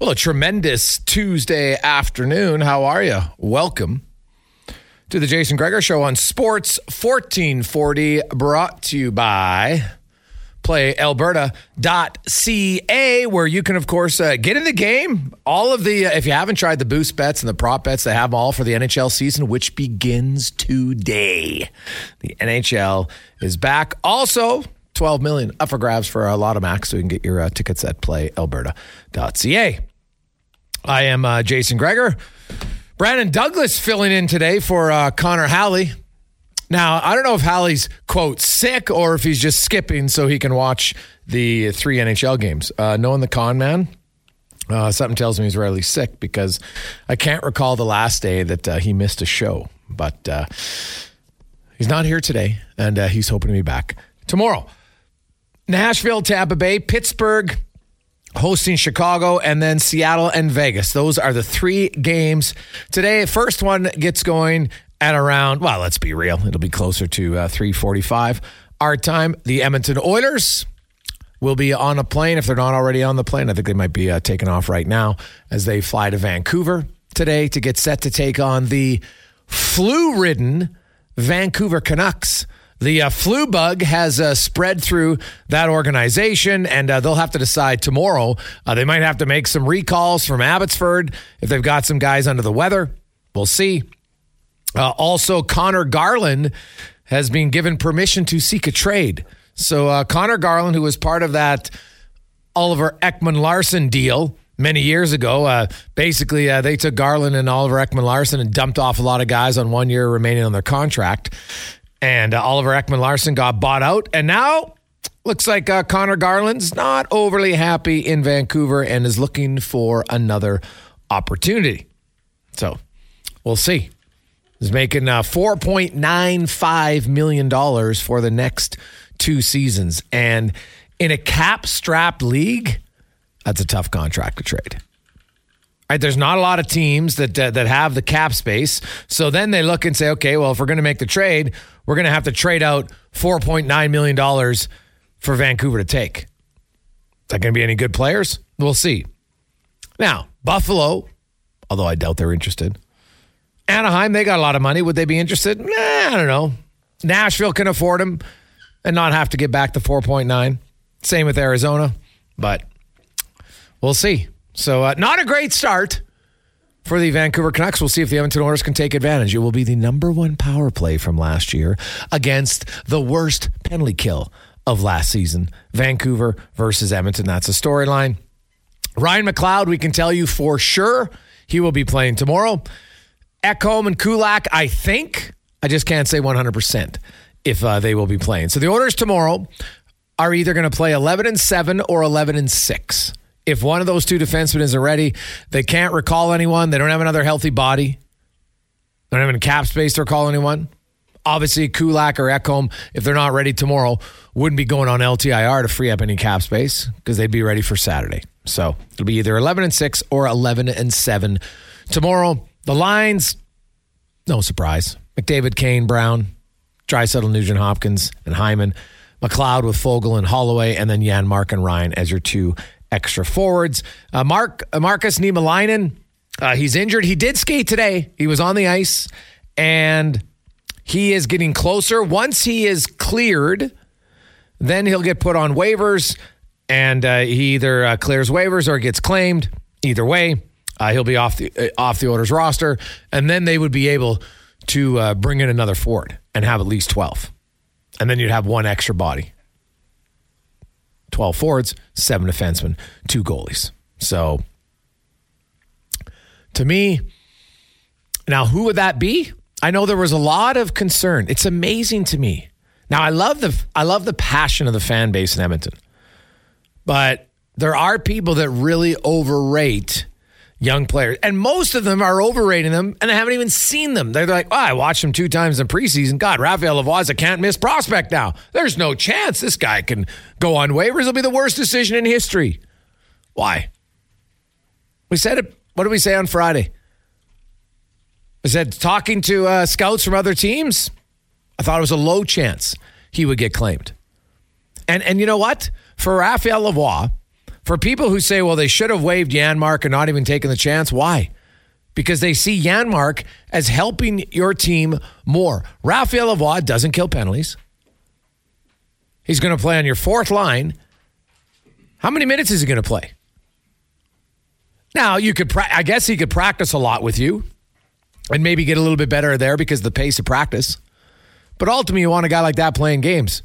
Well, a tremendous Tuesday afternoon. How are you? Welcome to the Jason Gregor Show on Sports 1440, brought to you by PlayAlberta.ca, where you can, of course, uh, get in the game. All of the, uh, if you haven't tried the boost bets and the prop bets, they have them all for the NHL season, which begins today. The NHL is back. Also, 12 million up for grabs for Lotto Max, so you can get your uh, tickets at PlayAlberta.ca. I am uh, Jason Gregor. Brandon Douglas filling in today for uh, Connor Halley. Now, I don't know if Halley's, quote, sick or if he's just skipping so he can watch the three NHL games. Uh, knowing the con man, uh, something tells me he's rarely sick because I can't recall the last day that uh, he missed a show. But uh, he's not here today, and uh, he's hoping to be back tomorrow. Nashville, Tampa Bay, Pittsburgh, hosting Chicago, and then Seattle and Vegas. Those are the three games today. First one gets going at around, well, let's be real, it'll be closer to uh, 345 our time. The Edmonton Oilers will be on a plane if they're not already on the plane. I think they might be uh, taking off right now as they fly to Vancouver today to get set to take on the flu-ridden Vancouver Canucks. The uh, flu bug has uh, spread through that organization, and uh, they'll have to decide tomorrow. Uh, they might have to make some recalls from Abbotsford if they've got some guys under the weather. We'll see. Uh, also, Conor Garland has been given permission to seek a trade. So, uh, Conor Garland, who was part of that Oliver Ekman Larsson deal many years ago, uh, basically uh, they took Garland and Oliver Ekman Larsson and dumped off a lot of guys on one year remaining on their contract. And uh, Oliver Ekman Larsson got bought out. And now looks like uh, Conor Garland's not overly happy in Vancouver and is looking for another opportunity. So, we'll see He's making uh, $4.95 million for the next two seasons. And in a cap strapped league, that's a tough contract to trade. Right, there's not a lot of teams that uh, that have the cap space. So then they look and say, okay, well, if we're going to make the trade, we're going to have to trade out 4.9 million dollars for Vancouver to take. Is that going to be any good players? We'll see. Now, Buffalo, although I doubt they're interested. Anaheim, they got a lot of money. Would they be interested? Nah, I don't know. Nashville can afford them and not have to get back to 4.9. Same with Arizona, but we'll see. So, uh, not a great start for the Vancouver Canucks. We'll see if the Edmonton Oilers can take advantage. It will be the number one power play from last year against the worst penalty kill of last season Vancouver versus Edmonton. That's a storyline. Ryan McLeod, we can tell you for sure he will be playing tomorrow. Ekholm and Kulak, I think. I just can't say 100% if uh, they will be playing. So the Oilers tomorrow are either going to play 11 and 7 or 11 and 6. If one of those two defensemen isn't ready, they can't recall anyone. They don't have another healthy body. They don't have any cap space to recall anyone. Obviously, Kulak or Ekholm, if they're not ready tomorrow, wouldn't be going on LTIR to free up any cap space because they'd be ready for Saturday. So it'll be either 11 and 6 or 11 and 7 tomorrow. The lines, no surprise. McDavid, Kane, Brown, Draisaitl, Nugent Hopkins, and Hyman. McLeod with Foegele and Holloway, and then Janmark and Ryan as your two extra forwards. Uh, Mark uh, Markus Niemelainen, uh, he's injured. He did skate today. He was on the ice, and he is getting closer. Once he is cleared, then he'll get put on waivers, and uh, he either uh, clears waivers or gets claimed. Either way, he'll be off the off the Oilers roster, and then they would be able to bring in another forward and have at least twelve, and then you'd have one extra body. Twelve forwards, seven defensemen, two goalies. So, to me, now who would that be? I know there was a lot of concern. It's amazing to me. Now I love the I love the passion of the fan base in Edmonton. But there are people that really overrate young players. And most of them are overrating them and I haven't even seen them. They're like, oh, I watched him two times in preseason. God, Raphael Lavoie a can't miss prospect now. There's no chance this guy can go on waivers. It'll be the worst decision in history. Why? We said it. What did we say on Friday? I said talking to uh, scouts from other teams. I thought it was a low chance he would get claimed. And and you know what? For Raphael Lavoie, for people who say, well, they should have waived Janmark and not even taken the chance, why? Because they see Janmark as helping your team more. Raphael Lavoie doesn't kill penalties. He's going to play on your fourth line. How many minutes is he going to play? Now, you could, pra- I guess he could practice a lot with you and maybe get a little bit better there because the pace of practice. But ultimately, you want a guy like that playing games.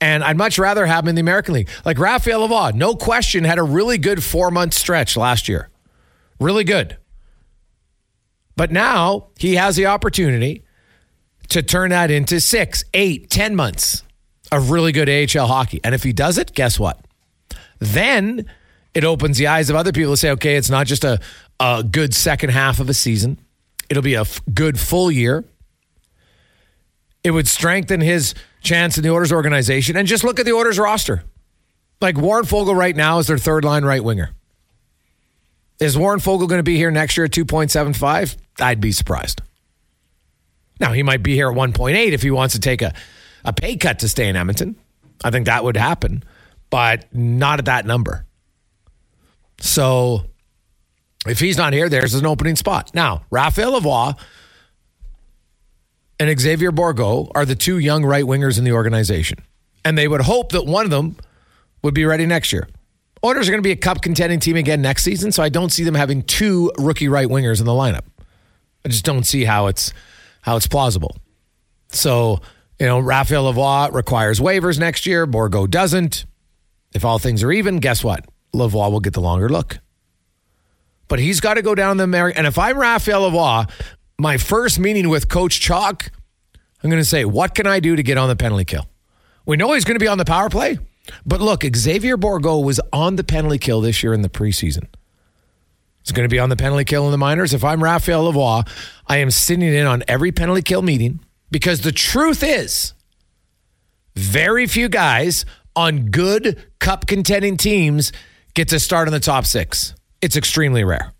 And I'd much rather have him in the American League. Like Raphael Lavoie, no question, had a really good four month stretch last year. Really good. But now he has the opportunity to turn that into six, eight, ten months of really good AHL hockey. And if he does it, guess what? Then it opens the eyes of other people to say, okay, it's not just a, a good second half of a season, it'll be a f- good full year. It would strengthen his chance in the Oilers organization. And just look at the Oilers roster. Like Warren Foegele right now is their third line right winger. Is Warren Foegele going to be here next year at 2.75? I'd be surprised. Now, he might be here at 1.8 if he wants to take a, a pay cut to stay in Edmonton. I think that would happen, but not at that number. So if he's not here, there's an opening spot. Now, Raphael Lavoie and Xavier Bourgault are the two young right wingers in the organization. And they would hope that one of them would be ready next year. Oilers are going to be a cup contending team again next season, so I don't see them having two rookie right wingers in the lineup. I just don't see how it's how it's plausible. So, you know, Raphael Lavoie requires waivers next year. Bourgault doesn't. If all things are even, guess what? Lavoie will get the longer look. But he's got to go down the American. And if I'm Raphael Lavoie, my first meeting with Coach Chaulk, I'm going to say, what can I do to get on the penalty kill? We know he's going to be on the power play, but look, Xavier Bourgault was on the penalty kill this year in the preseason. He's going to be on the penalty kill in the minors. If I'm Raphael Lavoie, I am sitting in on every penalty kill meeting because the truth is, very few guys on good cup contending teams get to start in the top six. It's extremely rare.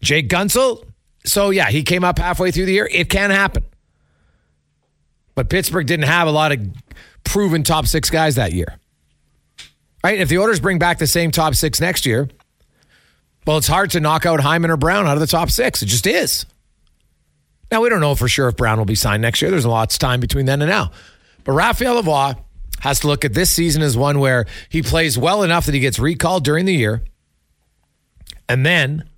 Jake Guentzel, so yeah, he came up halfway through the year. It can happen. But Pittsburgh didn't have a lot of proven top six guys that year. Right? If the Oilers bring back the same top six next year, well, it's hard to knock out Hyman or Brown out of the top six. It just is. Now, we don't know for sure if Brown will be signed next year. There's a lot of time between then and now. But Raphael Lavoie has to look at this season as one where he plays well enough that he gets recalled during the year. And then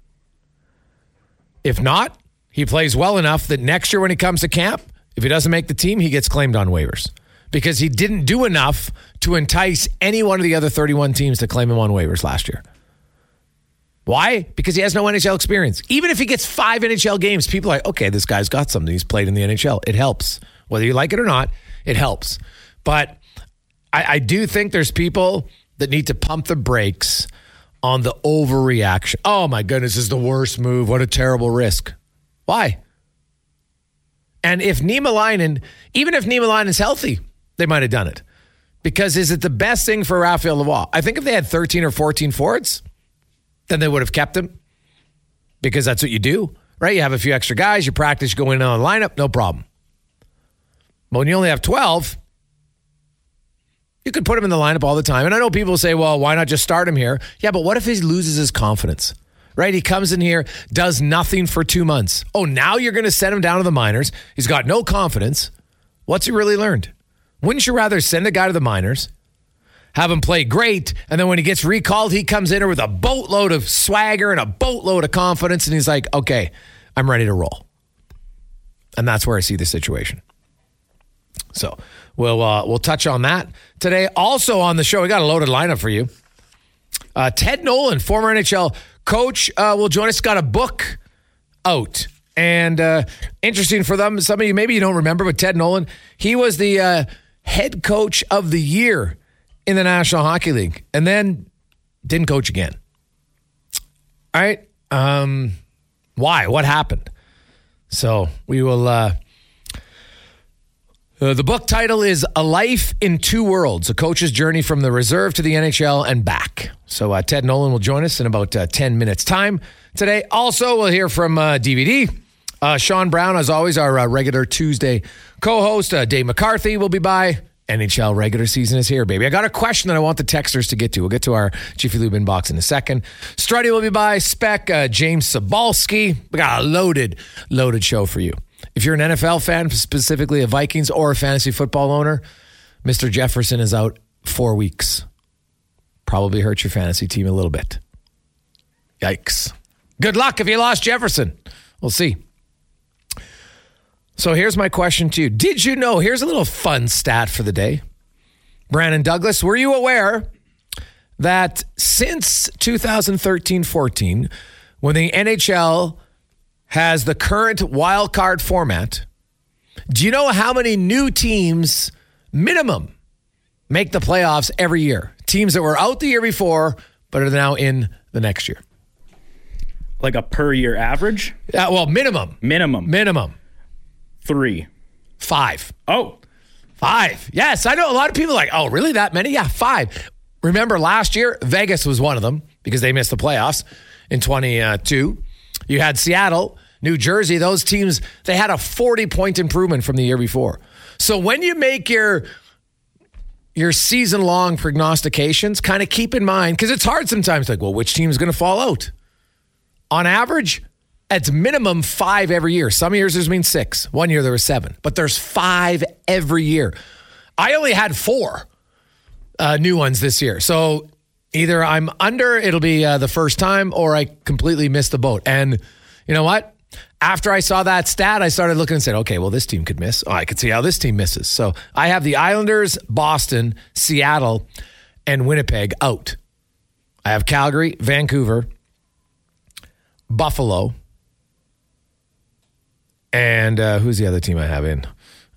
if not, he plays well enough that next year when he comes to camp, if he doesn't make the team, he gets claimed on waivers because he didn't do enough to entice any one of the other 31 teams to claim him on waivers last year. Why? Because he has no NHL experience. Even if he gets five NHL games, people are like, okay, this guy's got something. He's played in the NHL. It helps. Whether you like it or not, it helps. But I, I do think there's people that need to pump the brakes on the overreaction. Oh my goodness, this is the worst move. What a terrible risk. Why? And if Niemelainen, even if Niemelainen is healthy, they might have done it. Because is it the best thing for Raphael Lavoie? I think if they had 13 or 14 forwards, then they would have kept him because that's what you do, right? You have a few extra guys, you practice, you go in on the lineup, no problem. But when you only have 12, you could put him in the lineup all the time. And I know people say, well, why not just start him here? Yeah, but what if he loses his confidence? Right? He comes in here, does nothing for two months. Oh, now you're going to send him down to the minors. He's got no confidence. What's he really learned? Wouldn't you rather send a guy to the minors, have him play great, and then when he gets recalled, he comes in here with a boatload of swagger and a boatload of confidence, and he's like, okay, I'm ready to roll. And that's where I see the situation. So we'll uh, we'll touch on that today. Also on the show, we got a loaded lineup for you. Uh, Ted Nolan, former NHL coach, uh, will join us. Got a book out. And uh, interesting for them, some of you maybe you don't remember, but Ted Nolan, he was the uh, head coach of the year in the National Hockey League, and then didn't coach again. All right, um, why? What happened? So we will. Uh, uh, the book title is A Life in Two Worlds A Coach's Journey from the Reserve to the NHL and Back. So, uh, Ted Nolan will join us in about uh, 10 minutes' time today. Also, we'll hear from DVD. Uh, uh, Sean Brown, as always, our uh, regular Tuesday co host. Dave McCarthy will be by. NHL regular season is here, baby. I got a question that I want the texters to get to. We'll get to our Jiffy Lube inbox in a second. Struddy will be by. Spec, James Sabalski. We got a loaded, loaded show for you. If you're an NFL fan, specifically a Vikings or a fantasy football owner, Mr. Jefferson is out four weeks. Probably hurt your fantasy team a little bit. Yikes. Good luck if you lost Jefferson. We'll see. So here's my question to you. Did you know? Here's a little fun stat for the day. Brandon Douglas, were you aware that since 2013 14, when the NHL has the current wild card format. Do you know how many new teams, minimum, make the playoffs every year? Teams that were out the year before, but are now in the next year. Like a per year average? Yeah, well, minimum. Minimum. Minimum. Three. Five. Oh. Five. Yes, I know a lot of people are like, oh, really that many? Yeah, five. Remember last year, Vegas was one of them because they missed the playoffs in 22. Uh, You had Seattle, New Jersey, those teams, they had a 40 point improvement from the year before. So when you make your your season long prognostications, kind of keep in mind, because it's hard sometimes, like, well, which team is going to fall out? On average, it's minimum five every year. Some years there's been six. One year there was seven, but there's five every year. I only had four uh, new ones this year. So either I'm under, it'll be uh, the first time, or I completely missed the boat. And you know what? After I saw that stat, I started looking and said, okay, well, this team could miss. Oh, I could see how this team misses. So I have the Islanders, Boston, Seattle, and Winnipeg out. I have Calgary, Vancouver, Buffalo, and uh, who's the other team I have in?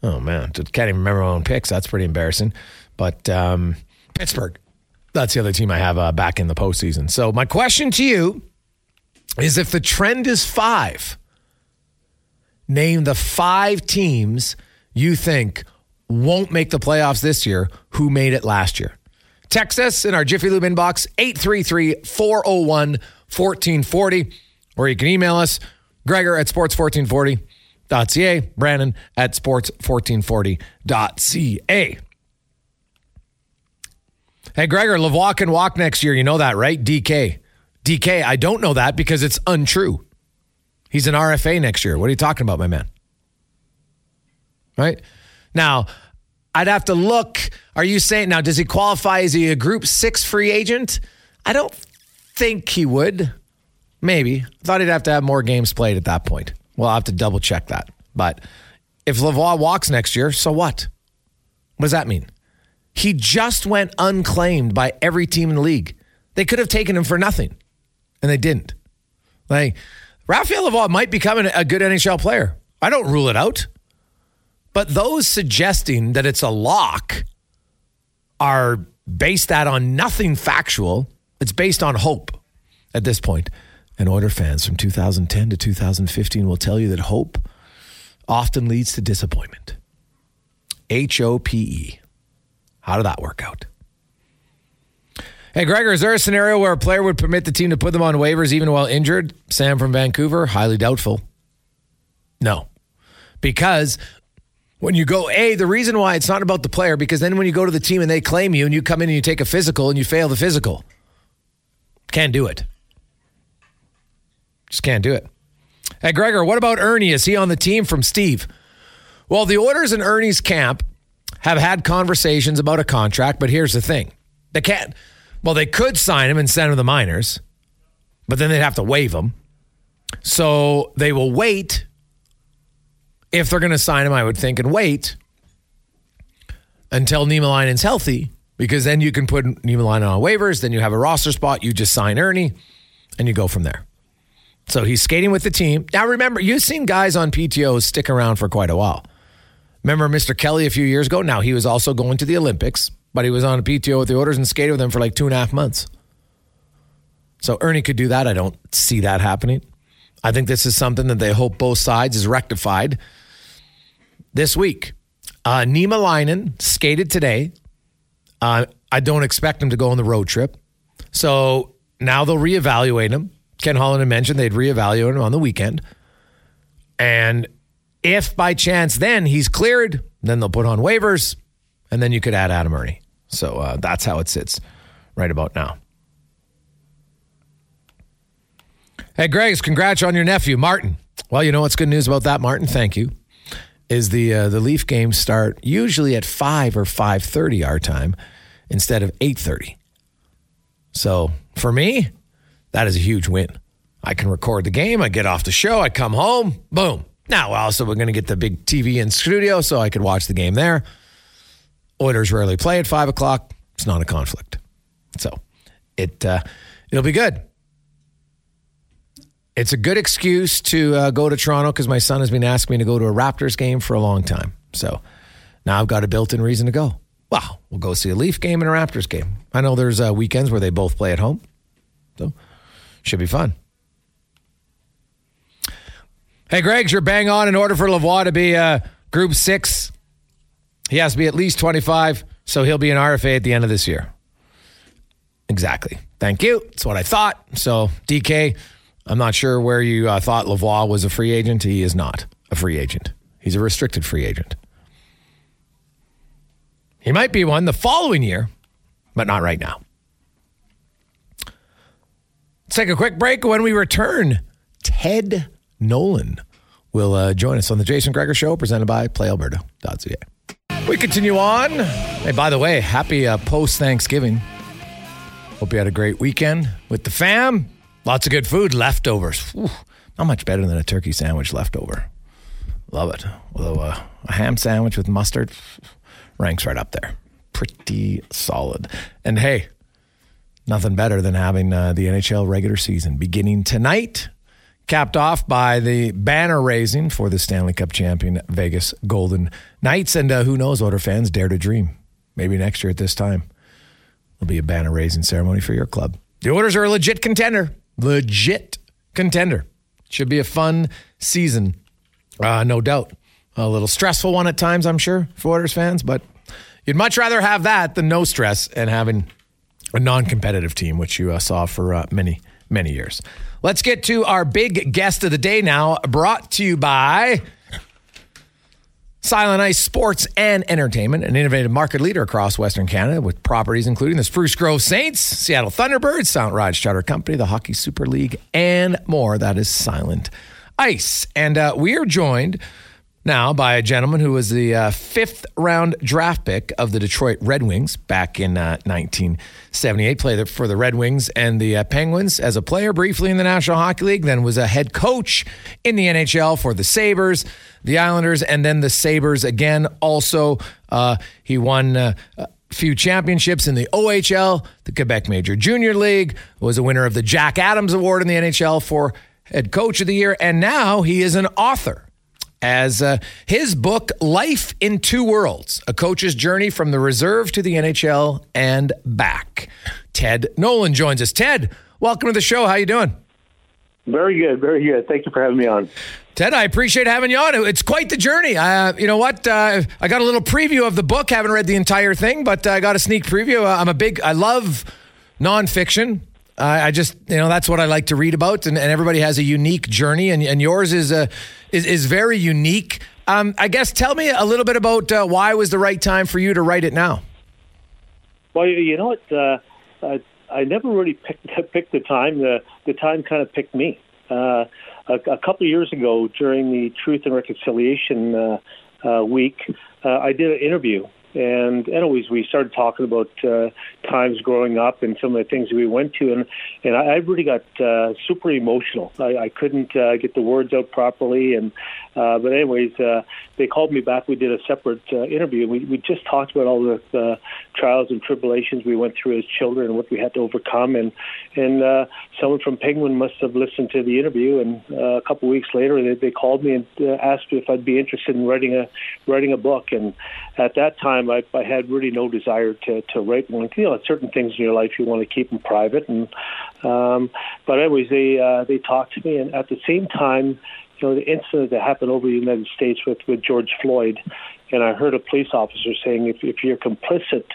Oh, man. Can't even remember my own picks. That's pretty embarrassing. But um, Pittsburgh. That's the other team I have uh, back in the postseason. So, my question to you is if the trend is five, name the five teams you think won't make the playoffs this year who made it last year. Text us in our Jiffy Lube inbox, 833 401 1440, or you can email us, Gregor at sports1440.ca, Brandon at sports1440.ca. Hey, Gregor, Lavoie can walk next year. You know that, right? DK. DK, I don't know that because it's untrue. He's an RFA next year. What are you talking about, my man? Right? Now, I'd have to look. Are you saying now, does he qualify? Is he a group six free agent? I don't think he would. Maybe. I thought he'd have to have more games played at that point. We'll have to double check that. But if Lavoie walks next year, so what? What does that mean? He just went unclaimed by every team in the league. They could have taken him for nothing, and they didn't. Like, Raphael Lavoie might become a good NHL player. I don't rule it out. But those suggesting that it's a lock are based that on nothing factual. It's based on hope at this point. And Oiler fans from 2010 to 2015 will tell you that hope often leads to disappointment. H O P E. How did that work out? Hey, Gregor, is there a scenario where a player would permit the team to put them on waivers even while injured? Sam from Vancouver, highly doubtful. No. Because when you go, A, the reason why it's not about the player, because then when you go to the team and they claim you and you come in and you take a physical and you fail the physical, can't do it. Just can't do it. Hey, Gregor, what about Erne? Is he on the team from Steve? Well, the Oilers in Erne's camp have had conversations about a contract, but here's the thing. They can't, well, they could sign him and send him to the minors, but then they'd have to waive him. So they will wait if they're going to sign him, I would think, and wait until Niemelainen's healthy, because then you can put Niemelainen on waivers. Then you have a roster spot. You just sign Erne, and you go from there. So he's skating with the team. Now, remember, you've seen guys on PTOs stick around for quite a while. Remember Mr. Kelly a few years ago? Now, he was also going to the Olympics, but he was on a PTO with the Oilers and skated with them for like two and a half months. So Erne could do that. I don't see that happening. I think this is something that they hope both sides is rectified this week. Uh, Niemelainen skated today. Uh, I don't expect him to go on the road trip. So now they'll reevaluate him. Ken Holland had mentioned they'd reevaluate him on the weekend. And if by chance then he's cleared, then they'll put on waivers, and then you could add Adam Erne. So uh, that's how it sits right about now. Hey, Greg's, congrats on your nephew, Martin. Well, you know what's good news about that, Martin? Thank you. Is the uh, the Leaf games start usually at five or five thirty our time instead of eight thirty. So for me, that is a huge win. I can record the game. I get off the show. I come home. Boom. Now, also, we're going to get the big TV in studio so I could watch the game there. Oilers rarely play at five o'clock. It's not a conflict. So it uh, it'll be good. It's a good excuse to uh, go to Toronto because my son has been asking me to go to a Raptors game for a long time. So now I've got a built in reason to go. Wow, we'll go see a Leaf game and a Raptors game. I know there's uh, weekends where they both play at home. So should be fun. Hey, Greg's, you're bang on in order for Lavoie to be uh, group six. He has to be at least 25, so he'll be an RFA at the end of this year. Exactly. Thank you. That's what I thought. So, DK, I'm not sure where you uh, thought Lavoie was a free agent. He is not a free agent, he's a restricted free agent. He might be one the following year, but not right now. Let's take a quick break. When we return, Ted Nolan will uh, join us on the Jason Gregor Show, presented by PlayAlberta.ca. We continue on. Hey, by the way, happy uh, post Thanksgiving. Hope you had a great weekend with the fam. Lots of good food, leftovers. Whew, not much better than a turkey sandwich leftover. Love it. Although uh, a ham sandwich with mustard ranks right up there. Pretty solid. And hey, nothing better than having uh, the NHL regular season beginning tonight capped off by the banner raising for the Stanley Cup champion Vegas Golden Knights. And uh, who knows, Oilers fans dare to dream. Maybe next year at this time, there'll be a banner raising ceremony for your club. The Oilers are a legit contender. Legit contender. Should be a fun season, uh, no doubt. A little stressful one at times, I'm sure, for Oilers fans, but you'd much rather have that than no stress and having a non competitive team, which you uh, saw for uh, many, many years. Let's get to our big guest of the day now, brought to you by Silent Ice Sports and Entertainment, an innovative market leader across Western Canada with properties including the Spruce Grove Saints, Seattle Thunderbirds, Silent Ridge Charter Company, the Hockey Super League, and more. That is Silent Ice. And uh, we are joined now by a gentleman who was the uh, fifth round draft pick of the Detroit Red Wings back in uh, 1978. Played for the Red Wings and the uh, Penguins as a player briefly in the National Hockey League, then was a head coach in the NHL for the Sabres, the Islanders, and then the Sabres again. Also, uh, he won uh, a few championships in the OHL, the Quebec Major Junior League, was a winner of the Jack Adams Award in the NHL for head coach of the year, and now he is an author as uh, his book life in two worlds a coach's journey from the reserve to the nhl and back ted nolan joins us ted welcome to the show how you doing Very good, very good. Thank you for having me on. Ted, I appreciate having you on. It's quite the journey. Uh, you know what? Uh, I got a little preview of the book. Haven't read the entire thing, but I got a sneak preview. Uh, I'm a big. I love nonfiction. I just, you know, that's what I like to read about, and, and everybody has a unique journey, and, and yours is a is, is very unique. Um, I guess tell me a little bit about uh, why was the right time for you to write it now. Well, you know what? Uh, I, I never really picked picked the time. The the time kind of picked me. Uh, a, a couple of years ago, during the Truth and Reconciliation uh, uh, week, uh, I did an interview and anyways, we started talking about uh, times growing up and some of the things we went to, and and I, I really got uh, super emotional. I, I couldn't uh, get the words out properly, and uh, but anyways, uh, they called me back. We did a separate uh, interview. We we just talked about all the uh, trials and tribulations we went through as children and what we had to overcome, and and uh, someone from Penguin must have listened to the interview, and uh, a couple weeks later, they, they called me and uh, asked me if I'd be interested in writing a writing a book, and at that time, I, I had really no desire to to write one. You know, certain things in your life you want to keep them private, and um, but anyways, they uh, they talked to me, and at the same time, you know, the incident that happened over the United States with with George Floyd, and I heard a police officer saying, if if you're complicit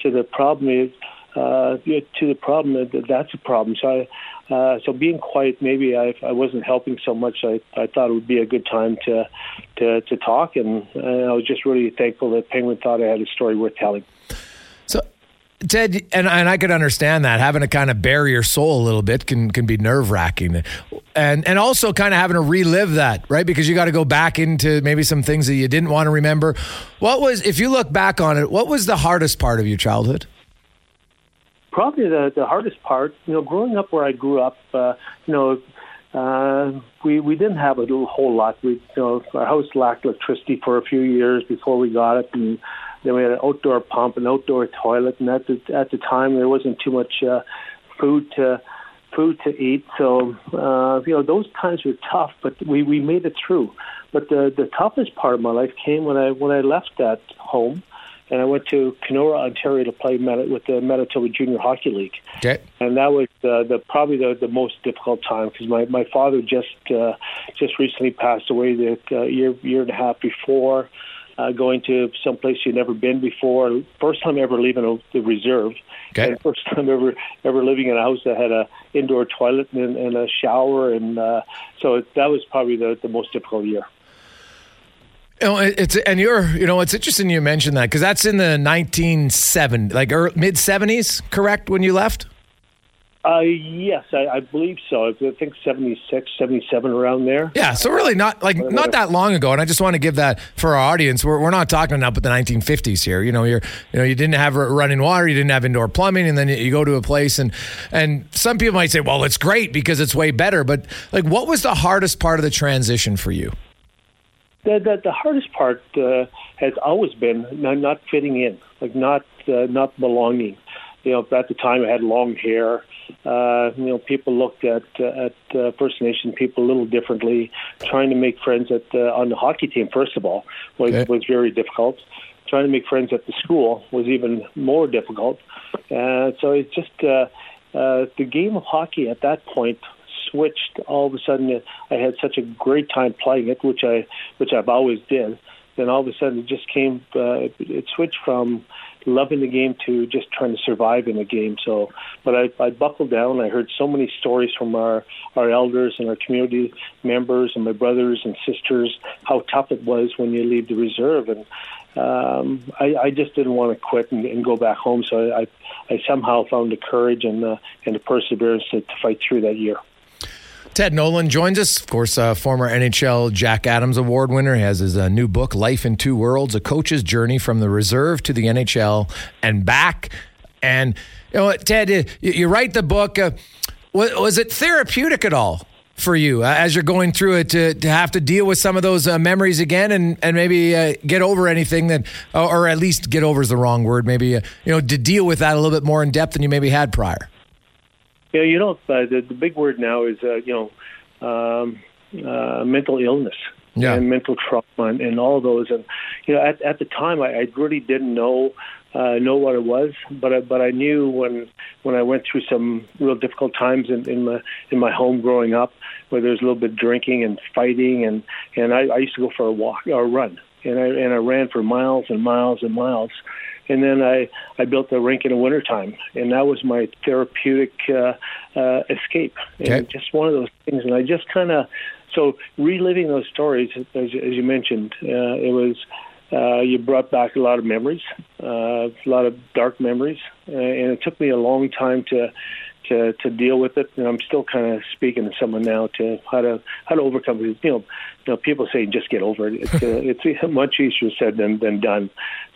to the problem, uh, to the problem, that's a problem. So I. Uh, so being quiet, maybe I, I wasn't helping so much. I, I thought it would be a good time to to, to talk, and, and I was just really thankful that Penguin thought I had a story worth telling. So, Ted, and and I could understand that having to kind of bury your soul a little bit can can be nerve wracking, and and also kind of having to relive that, right? Because you got to go back into maybe some things that you didn't want to remember. What was, if you look back on it, what was the hardest part of your childhood? Probably the the hardest part, you know, growing up where I grew up, uh, you know, uh, we we didn't have a whole lot. We, you know, our house lacked electricity for a few years before we got it, and then we had an outdoor pump, an outdoor toilet, and at the at the time there wasn't too much uh, food to food to eat. So uh, you know, those times were tough, but we we made it through. But the the toughest part of my life came when I when I left that home and I went to Kenora, Ontario, to play with the Manitoba Junior Hockey League. Okay. And that was uh, the probably the, the most difficult time because my my father just uh, just recently passed away the uh, year year and a half before. Uh, going to some place you'd never been before. First time ever leaving a, the reserve. Okay. And first time ever ever living in a house that had a indoor toilet and, and a shower, and uh, so that was probably the, the most difficult year. You know, it's and you're you know it's interesting you mentioned that because that's in the 1970s, like mid 70s, correct? When you left. Uh, yes, I, I believe so. I think 76, 77, around there. Yeah, so really not like not that long ago. And I just want to give that for our audience. We're, we're not talking about the 1950s here. You know, you're you know you didn't have running water, you didn't have indoor plumbing, and then you go to a place and and some people might say, well, it's great because it's way better. But like, what was the hardest part of the transition for you? The the, the hardest part uh, has always been not, not fitting in, like not uh, not belonging. You know, at the time I had long hair. Uh, you know, people looked at uh, at uh, First Nation people a little differently. Trying to make friends at uh, on the hockey team, first of all, was okay. was very difficult. Trying to make friends at the school was even more difficult. Uh, so it's just uh, uh, the game of hockey at that point switched, all of a sudden I had such a great time playing it, which I which I've always did. Then all of a sudden it just came. Uh, it switched from loving the game to just trying to survive in the game. So, but I, I buckled down. I heard so many stories from our our elders and our community members and my brothers and sisters how tough it was when you leave the reserve and. Um, I, I just didn't want to quit and, and go back home, so I, I somehow found the courage and the and the perseverance to, to fight through that year. Ted Nolan joins us, of course, uh, former NHL Jack Adams Award winner. He has his uh, new book, Life in Two Worlds A Coach's Journey from the Reserve to the NHL and Back. And, you know, Ted, you, you write the book. Uh, was, was, it therapeutic at all for you uh, as you're going through it to, to have to deal with some of those uh, memories again and, and maybe uh, get over anything that, or at least get over is the wrong word, maybe, you know, to deal with that a little bit more in depth than you maybe had prior? Yeah, you know, uh, the the big word now is uh, you know, um, uh, mental illness Yeah. and mental trauma and, and all those. And you know, at at the time, I, I really didn't know uh, know what it was, but I, but I knew when when I went through some real difficult times in, in my in my home growing up, where there was a little bit of drinking and fighting, and and I, I used to go for a walk or a run, and I and I ran for miles and miles and miles. And then I, I built a rink in the wintertime, and that was my therapeutic uh, uh, escape. And just one of those things. And I just kind of, so reliving those stories, as, as you mentioned, uh, it was, uh, you brought back a lot of memories, uh, a lot of dark memories. Uh, and it took me a long time to, to, to deal with it. And I'm still kind of speaking to someone now to how to, how to overcome it. You know, you know, people say just get over it. It's, uh, it's much easier said than, than done.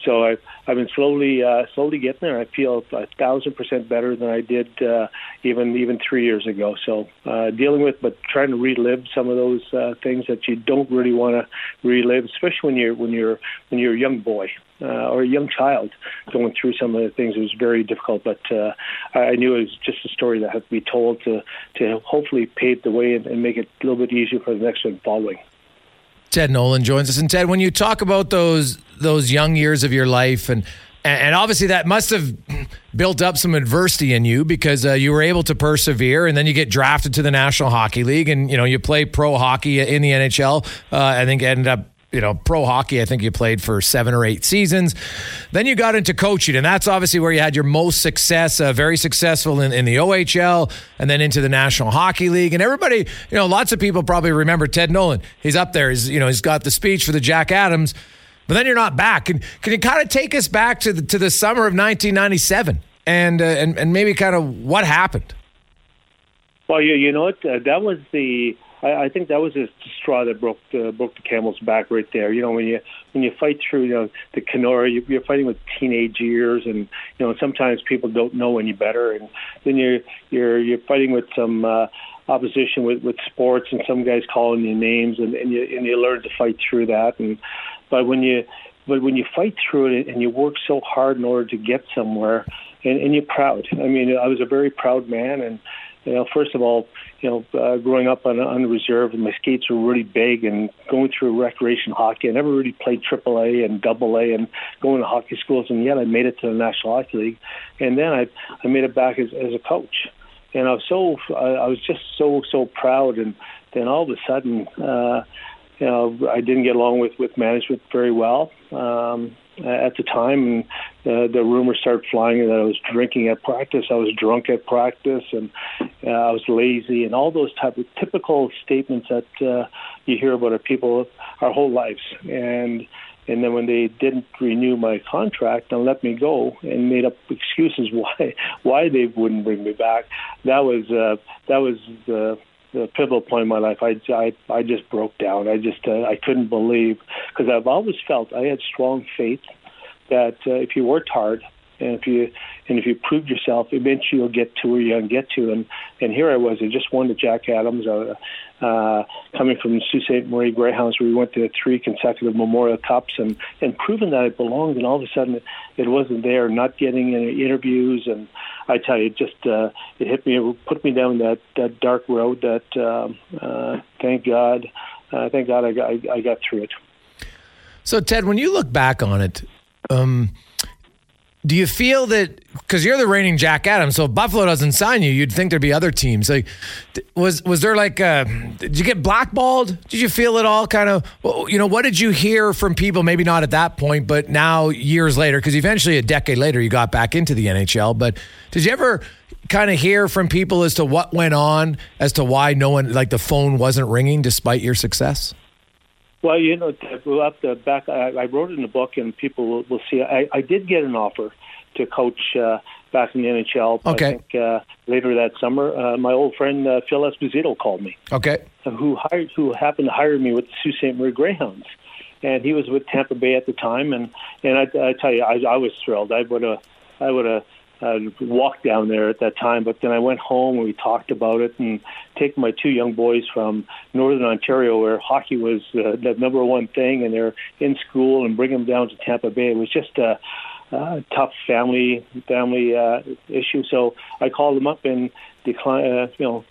So I, I've been slowly, uh, slowly getting there. I feel a thousand percent better than I did uh, even even three years ago. So uh, dealing with, but trying to relive some of those uh, things that you don't really want to relive, especially when you're when you're when you're a young boy uh, or a young child going through some of the things. It was very difficult, but uh, I knew it was just a story that had to be told to to hopefully pave the way and, and make it a little bit easier for the next one following. Ted Nolan joins us. And Ted, when you talk about those those young years of your life, and and obviously that must have built up some adversity in you because uh, you were able to persevere, and then you get drafted to the National Hockey League, and you know you play pro hockey in the NHL. Uh, I think ended up you know, pro hockey, I think you played for seven or eight seasons. Then you got into coaching, and that's obviously where you had your most success, uh, very successful in, in the OHL and then into the National Hockey League. And everybody, you know, lots of people probably remember Ted Nolan. He's up there. He's, you know, he's got the speech for the Jack Adams, but then you're not back. Can, can you kind of take us back to the, to the summer of 1997 and, uh, and, and maybe kind of what happened? Well, you, you know what? Uh, that was the. I, I think that was the straw that broke the broke the camel's back right there. You know, when you when you fight through you know the Kenora, you, you're fighting with teenage years, and you know sometimes people don't know any better, and then you're you're you're fighting with some. Uh, opposition with with sports and some guys calling you names and, and you and you learn to fight through that and but when you but when you fight through it and you work so hard in order to get somewhere and, and you're proud i mean i was a very proud man and you know first of all you know uh, growing up on on the reserve and my skates were really big and going through recreation hockey i never really played triple a and double a and going to hockey schools and yet i made it to the national hockey league. And then i i made it back as as a coach. And I was so I was just so so proud, and then all of a sudden, uh, you know, I didn't get along with with management very well um, at the time, and uh, the rumors started flying that I was drinking at practice, I was drunk at practice, and uh, I was lazy, and all those type of typical statements that uh, you hear about our people our whole lives, and and then when they didn't renew my contract and let me go and made up excuses why why they wouldn't bring me back, that was uh, that was the the pivotal point in my life. I I, I just broke down. I just uh, I couldn't believe because I've always felt I had strong faith that uh, if you worked hard and if you and if you proved yourself, eventually you'll get to where going to get to. And and here I was. I just won the Jack Adams. Uh, uh, coming from Sault Ste. Marie Greyhounds, where we went to three consecutive Memorial Cups, and and proving that I belonged. And all of a sudden, it, it wasn't there. Not getting any interviews, and I tell you, it just uh, it hit me, it put me down that that dark road. That um, uh, thank God, uh, thank God, I got I, I got through it. So, Ted, when you look back on it, um, do you feel that because you're the reigning Jack Adams, so if Buffalo doesn't sign you, you'd think there'd be other teams. Like, was was there like, uh, did you get blackballed? Did you feel it all kind of? You know, what did you hear from people? Maybe not at that point, but now years later, because eventually a decade later you got back into the NHL. But did you ever kind of hear from people as to what went on, as to why no one, like the phone wasn't ringing despite your success? Well, you know, up the back, I, I wrote it in the book, and people will, will see. I, I did get an offer to coach uh, back in the NHL. Okay. I think uh, later that summer, uh, my old friend uh, Phil Esposito called me, Okay. who hired, who happened to hire me with the Sault Ste. Marie Greyhounds, and he was with Tampa Bay at the time. And and I, I tell you, I, I was thrilled. I would have, I would have. Uh, walked down there at that time, but then I went home and we talked about it and taking my two young boys from Northern Ontario, where hockey was uh, the number one thing, and they're in school, and bring them down to Tampa Bay. It was just a, a tough family family uh, issue. So I called them up and declined. Uh, you know,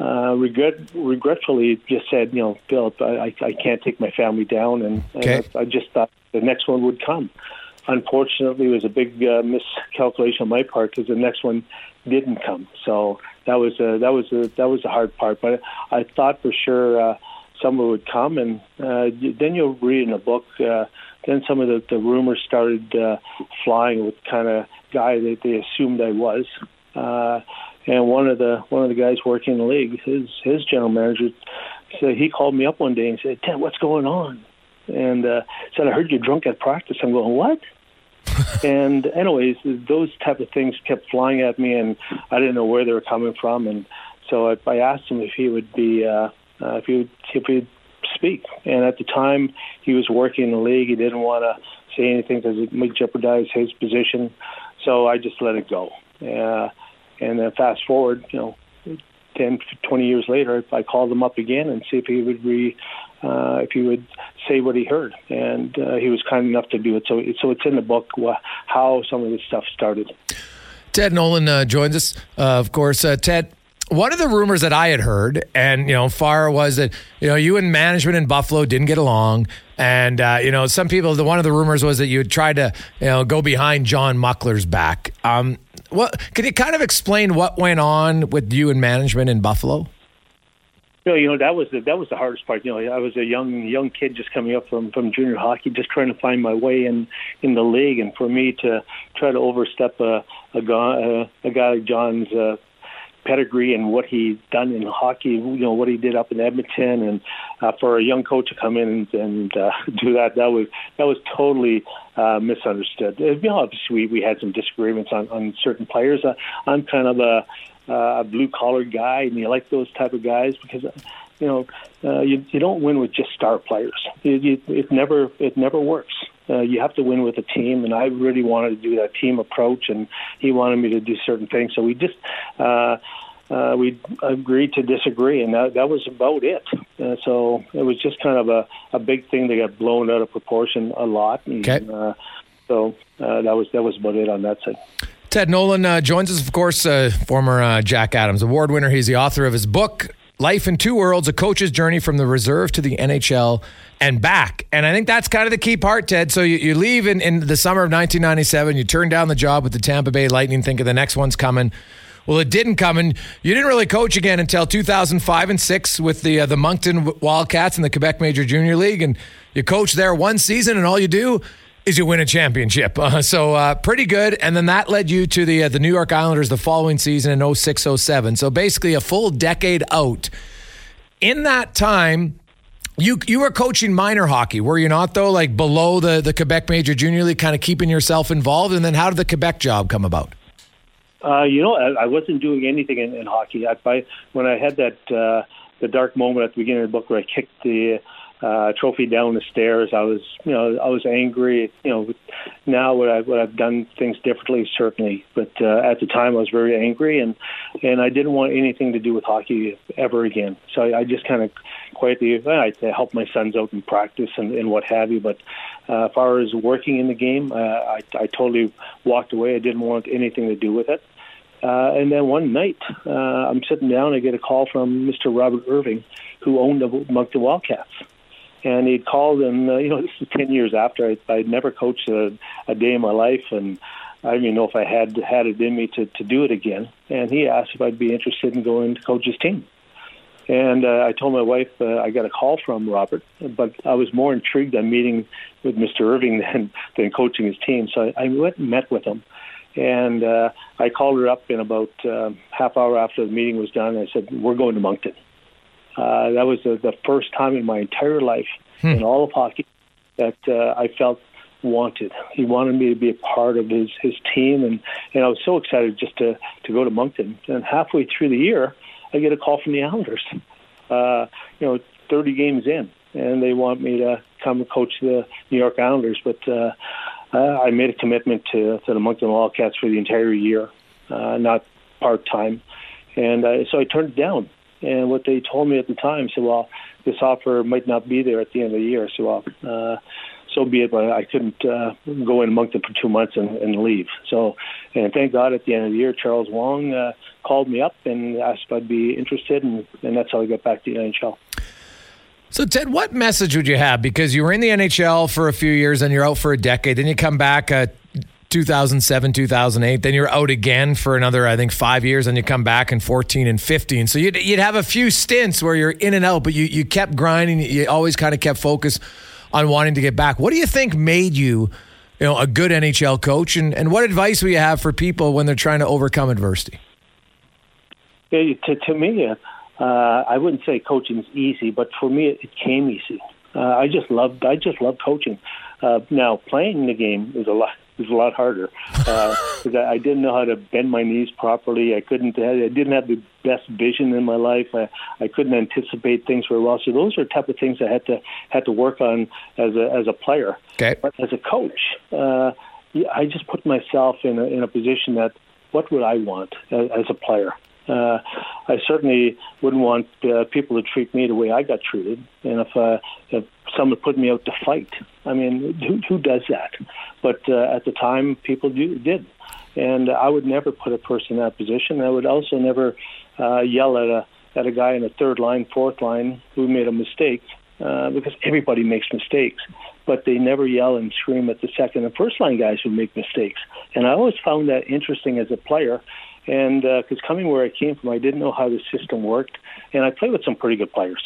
uh, regret regretfully just said, you know, Philip, I, I can't take my family down, and, okay. and I, I just thought the next one would come. Unfortunately, was a big uh, miscalculation on my part because the next one didn't come. So that was a, that was a, that was the hard part. But I thought for sure uh, someone would come, and uh, then you'll read in a book. Uh, then some of the, the rumors started uh, flying with kind of guy that they assumed I was. Uh, and one of the one of the guys working in the league, his his general manager, said he called me up one day and said, "Ted, what's going on?" And uh, said, "I heard you're drunk at practice." I'm going, "What?" and anyways, those type of things kept flying at me, and I didn't know where they were coming from. And so I, I asked him if he would be uh, uh, if he would if he'd speak. And at the time, he was working in the league. He didn't want to say anything because it might jeopardize his position. So I just let it go. Uh, and then fast forward, you know, 10, 20 years later, I called him up again and see if he would re, uh, if he would say what he heard, and uh, he was kind enough to do it. So, so it's in the book how some of this stuff started. Ted Nolan uh, joins us, uh, of course. Uh, Ted, one of the rumors that I had heard, and you know, far was that you know you and management in Buffalo didn't get along, and uh, you know some people. The one of the rumors was that you had tried to you know go behind John Muckler's back. Um, what can you kind of explain what went on with you and management in Buffalo? Know, you know that was the, that was the hardest part. You know, I was a young young kid just coming up from from junior hockey, just trying to find my way in in the league, and for me to try to overstep a a, guy, a guy like John's uh, pedigree and what he's done in hockey, you know what he did up in Edmonton, and uh, for a young coach to come in and, and uh, do that, that was that was totally uh, misunderstood. You know, obviously we, we had some disagreements on, on certain players. Uh, I'm kind of a, uh, a blue collar guy, and you like those type of guys because. Uh, you know, uh, you you don't win with just star players. You, you, it never it never works. Uh, you have to win with a team, and I really wanted to do that team approach, and he wanted me to do certain things. So we just uh, uh, we agreed to disagree, and that that was about it. Uh, so it was just kind of a, a big thing that got blown out of proportion a lot. And, okay. Uh, so uh, that was that was about it on that side. Ted Nolan uh, joins us, of course, uh, former uh, Jack Adams Award winner. He's the author of his book, Life in Two Worlds A Coach's Journey from the Reserve to the NHL and Back. And I think that's kind of the key part, Ted. So you, you leave in, in the summer of 1997, you turn down the job with the Tampa Bay Lightning, thinking the next one's coming. Well, it didn't come, and you didn't really coach again until 2005 and six with the uh, the Moncton Wildcats in the Quebec Major Junior League, and you coached there one season, and all you do is you win a championship. Uh, so uh, pretty good. And then that led you to the uh, the New York Islanders the following season in 06 07. So basically a full decade out. In that time, you you were coaching minor hockey, were you not though? Like below the, the Quebec Major Junior League, kind of keeping yourself involved. And then how did the Quebec job come about? Uh, you know, I, I wasn't doing anything in, in hockey. I, I, when I had that uh, the dark moment at the beginning of the book where I kicked the uh, trophy down the stairs. I was, you know, I was angry. You know, now would I would I've done things differently? Certainly, but uh, at the time I was very angry, and and I didn't want anything to do with hockey ever again. So I, I just kind of quietly I helped my sons out in practice and, and what have you. But uh, as far as working in the game, uh, I, I totally walked away. I didn't want anything to do with it. Uh, and then one night, uh, I'm sitting down. I get a call from Mr. Robert Irving, who owned the Moncton Wildcats and he'd called and uh, you know this is ten years after I, I'd never coached a, a day in my life and I didn't even know if I had had it in me to to do it again and he asked if I'd be interested in going to coach his team and uh, I told my wife uh, I got a call from Robert but I was more intrigued on meeting with Mr. Irving than than coaching his team so I, I went and met with him and uh, I called her up in about uh, half hour after the meeting was done I said we're going to Moncton uh, that was the, the first time in my entire life hmm. in all of hockey that uh, I felt wanted. He wanted me to be a part of his his team, and and I was so excited just to to go to Moncton. And halfway through the year, I get a call from the Islanders. Uh, you know, 30 games in, and they want me to come coach the New York Islanders. But uh, uh, I made a commitment to to the Moncton Wildcats for the entire year, uh, not part time, and uh, so I turned it down. And what they told me at the time said, well, this offer might not be there at the end of the year. So, well, uh, so be it. But I couldn't uh, go in them for two months and, and leave. So, and thank God at the end of the year, Charles Wang uh, called me up and asked if I'd be interested, and, and that's how I got back to the NHL. So, Ted, what message would you have? Because you were in the NHL for a few years and you're out for a decade. Then you come back uh, 2007, 2008. Then you're out again for another, I think, five years. And you come back in 14 and 15. So you'd, you'd have a few stints where you're in and out, but you, you kept grinding. You always kind of kept focused on wanting to get back. What do you think made you, you know, a good NHL coach? And, and what advice would you have for people when they're trying to overcome adversity? Yeah, to, to me, uh, I wouldn't say coaching is easy, but for me, it, it came easy. Uh, I just loved, I just loved coaching. Uh, now playing the game is a lot is a lot harder because uh, I, I didn't know how to bend my knees properly. I couldn't. I didn't have the best vision in my life. I, I couldn't anticipate things very well. So those are type of things I had to had to work on as a as a player. Okay. But as a coach, uh, I just put myself in a, in a position that what would I want as, as a player. Uh, I certainly wouldn't want uh, people to treat me the way I got treated. And if, uh, if someone put me out to fight, I mean, who, who does that? But uh, at the time, people do, did. And I would never put a person in that position. I would also never uh, yell at a at a guy in the third line, fourth line who made a mistake uh, because everybody makes mistakes. But they never yell and scream at the second and first line guys who make mistakes. And I always found that interesting as a player and because uh, coming where I came from, I didn't know how the system worked, and I played with some pretty good players.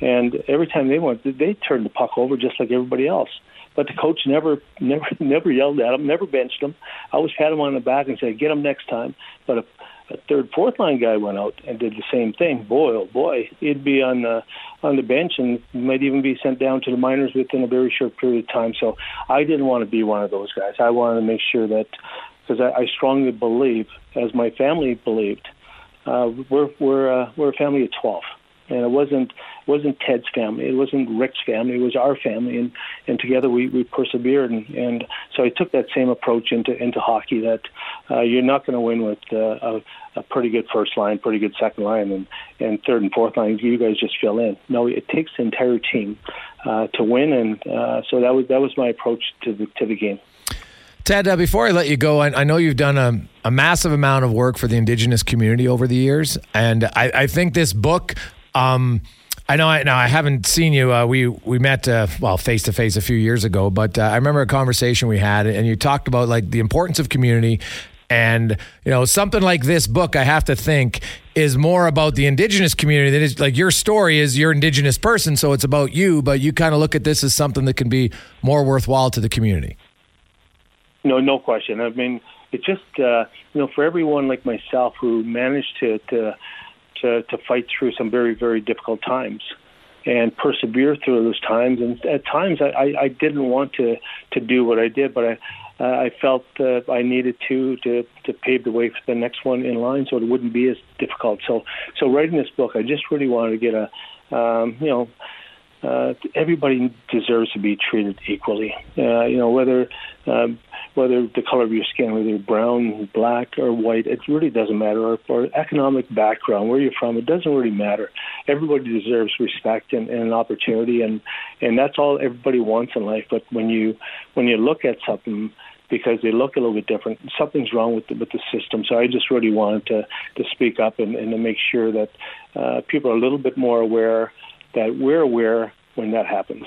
And every time they went, they turned the puck over just like everybody else. But the coach never, never, never yelled at them, never benched them. I always pat him on the back and said, "Get him next time." But if a third, fourth line guy went out and did the same thing, boy, oh boy, he'd be on the on the bench and might even be sent down to the minors within a very short period of time. So I didn't want to be one of those guys. I wanted to make sure that because I, I strongly believe, as my family believed, uh, we're we're uh, we're a family of twelve, and it wasn't wasn't Ted's family, it wasn't Rick's family, it was our family, and and together we we persevered, and and so I took that same approach into into hockey that uh, you're not going to win with uh, a, a pretty good first line, pretty good second line, and and third and fourth line. You guys just fill in. No, it takes the entire team uh, to win, and uh, so that was that was my approach to the to the game. Ted, uh, before I let you go, I, I know you've done a, a, massive amount of work for the Indigenous community over the years, and I, I think this book. Um, I know. I, now I haven't seen you. Uh, we we met uh, well face to face a few years ago, but uh, I remember a conversation we had, and you talked about like the importance of community, and you know something like this book. I have to think is more about the Indigenous community. That is like your story is your Indigenous person, so it's about you, but you kind of look at this as something that can be more worthwhile to the community. No, no question. I mean, it's just uh, you know for everyone like myself who managed to to to, to fight through some very very difficult times and persevere through those times. And at times, I, I, didn't want to to do what I did, but I uh, I felt uh, I needed to to to pave the way for the next one in line, so it wouldn't be as difficult. So so writing this book, I just really wanted to get a um, you know uh, everybody deserves to be treated equally. Uh, you know, whether um, whether the color of your skin, whether you're brown, black, or white, it really doesn't matter. Or, or economic background, where you're from, it doesn't really matter. Everybody deserves respect and, and an opportunity, and and that's all everybody wants in life. But when you when you look at something because they look a little bit different. Something's wrong with the, with the system. So I just really wanted to to speak up and, and to make sure that uh, people are a little bit more aware that we're aware when that happens.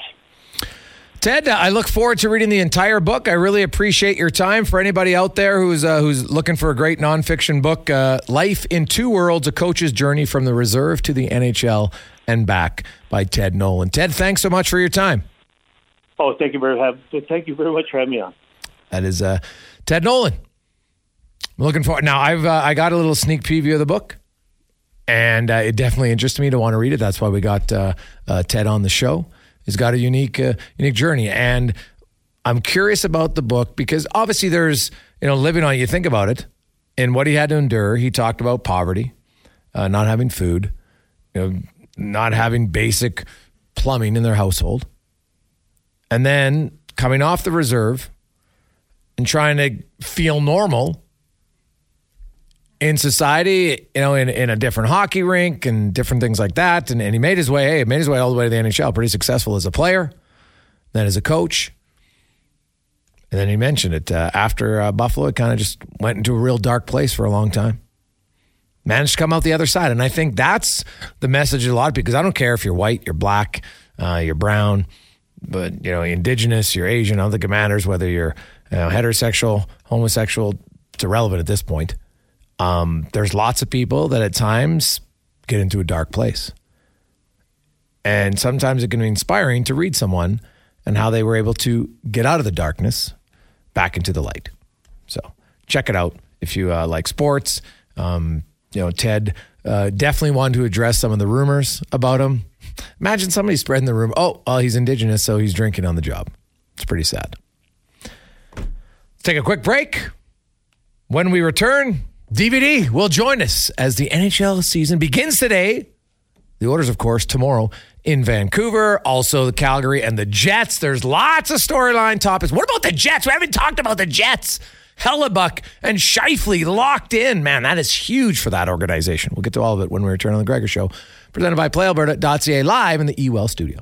Ted, I look forward to reading the entire book. I really appreciate your time. For anybody out there who's uh, who's looking for a great nonfiction book, uh, "Life in Two Worlds: A Coach's Journey from the Reserve to the NHL and Back" by Ted Nolan. Ted, thanks so much for your time. Oh, thank you very have, thank you very much for having me on. That is uh, Ted Nolan. I'm looking forward. Now, I've uh, I got a little sneak preview of the book and uh, it definitely interested me to want to read it. That's why we got uh, uh, Ted on the show. He's got a unique, uh, unique journey, and I'm curious about the book because obviously there's, you know, living on. You think about it, and what he had to endure. He talked about poverty, uh, not having food, you know, not having basic plumbing in their household, and then coming off the reserve and trying to feel normal in society, you know, in, in a different hockey rink and different things like that. And, and he made his way, hey, made his way all the way to the NHL, pretty successful as a player, then as a coach. And then he mentioned it uh, after uh, Buffalo, it kind of just went into a real dark place for a long time. Managed to come out the other side. And I think that's the message of a lot of people, because I don't care if you're white, you're black, uh, you're brown, but, you know, indigenous, you're Asian, I don't think it matters whether you're you know, heterosexual, homosexual, it's irrelevant at this point. Um, there's lots of people that at times get into a dark place. And sometimes it can be inspiring to read someone and how they were able to get out of the darkness back into the light. So check it out if you uh, like sports. Um, you know, Ted uh, definitely wanted to address some of the rumors about him. Imagine somebody spreading the rumor. Oh, well, he's indigenous, so he's drinking on the job. It's pretty sad. Let's take a quick break. When we return, DVD will join us as the NHL season begins today. The Oilers, of course, tomorrow in Vancouver, also the Calgary and the Jets. There's lots of storyline topics. What about the Jets? We haven't talked about the Jets. Hellebuyck and Scheifele locked in. Man, that is huge for that organization. We'll get to all of it when we return on the Gregor Show, presented by PlayAlberta.ca live in the eWell studio.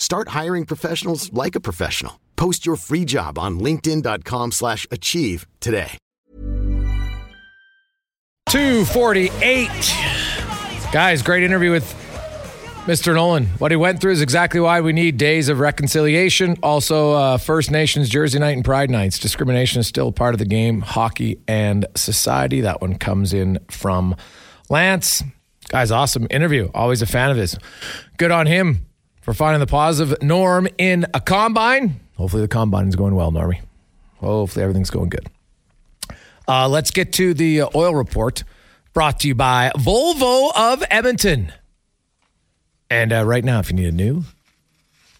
Start hiring professionals like a professional. Post your free job on linkedin.com/achieve slash achieve today. 248. Guys, great interview with Mr. Nolan. What he went through is exactly why we need days of reconciliation. Also, uh, First Nations Jersey Night and Pride Nights. Discrimination is still part of the game, hockey and society. That one comes in from Lance. Guys, awesome interview. Always a fan of his. Good on him for finding the positive norm in a combine. Hopefully, the combine is going well, Normie. Hopefully, everything's going good. Uh, let's get to the uh, oil report brought to you by Volvo of Edmonton. And uh, right now, if you need a new,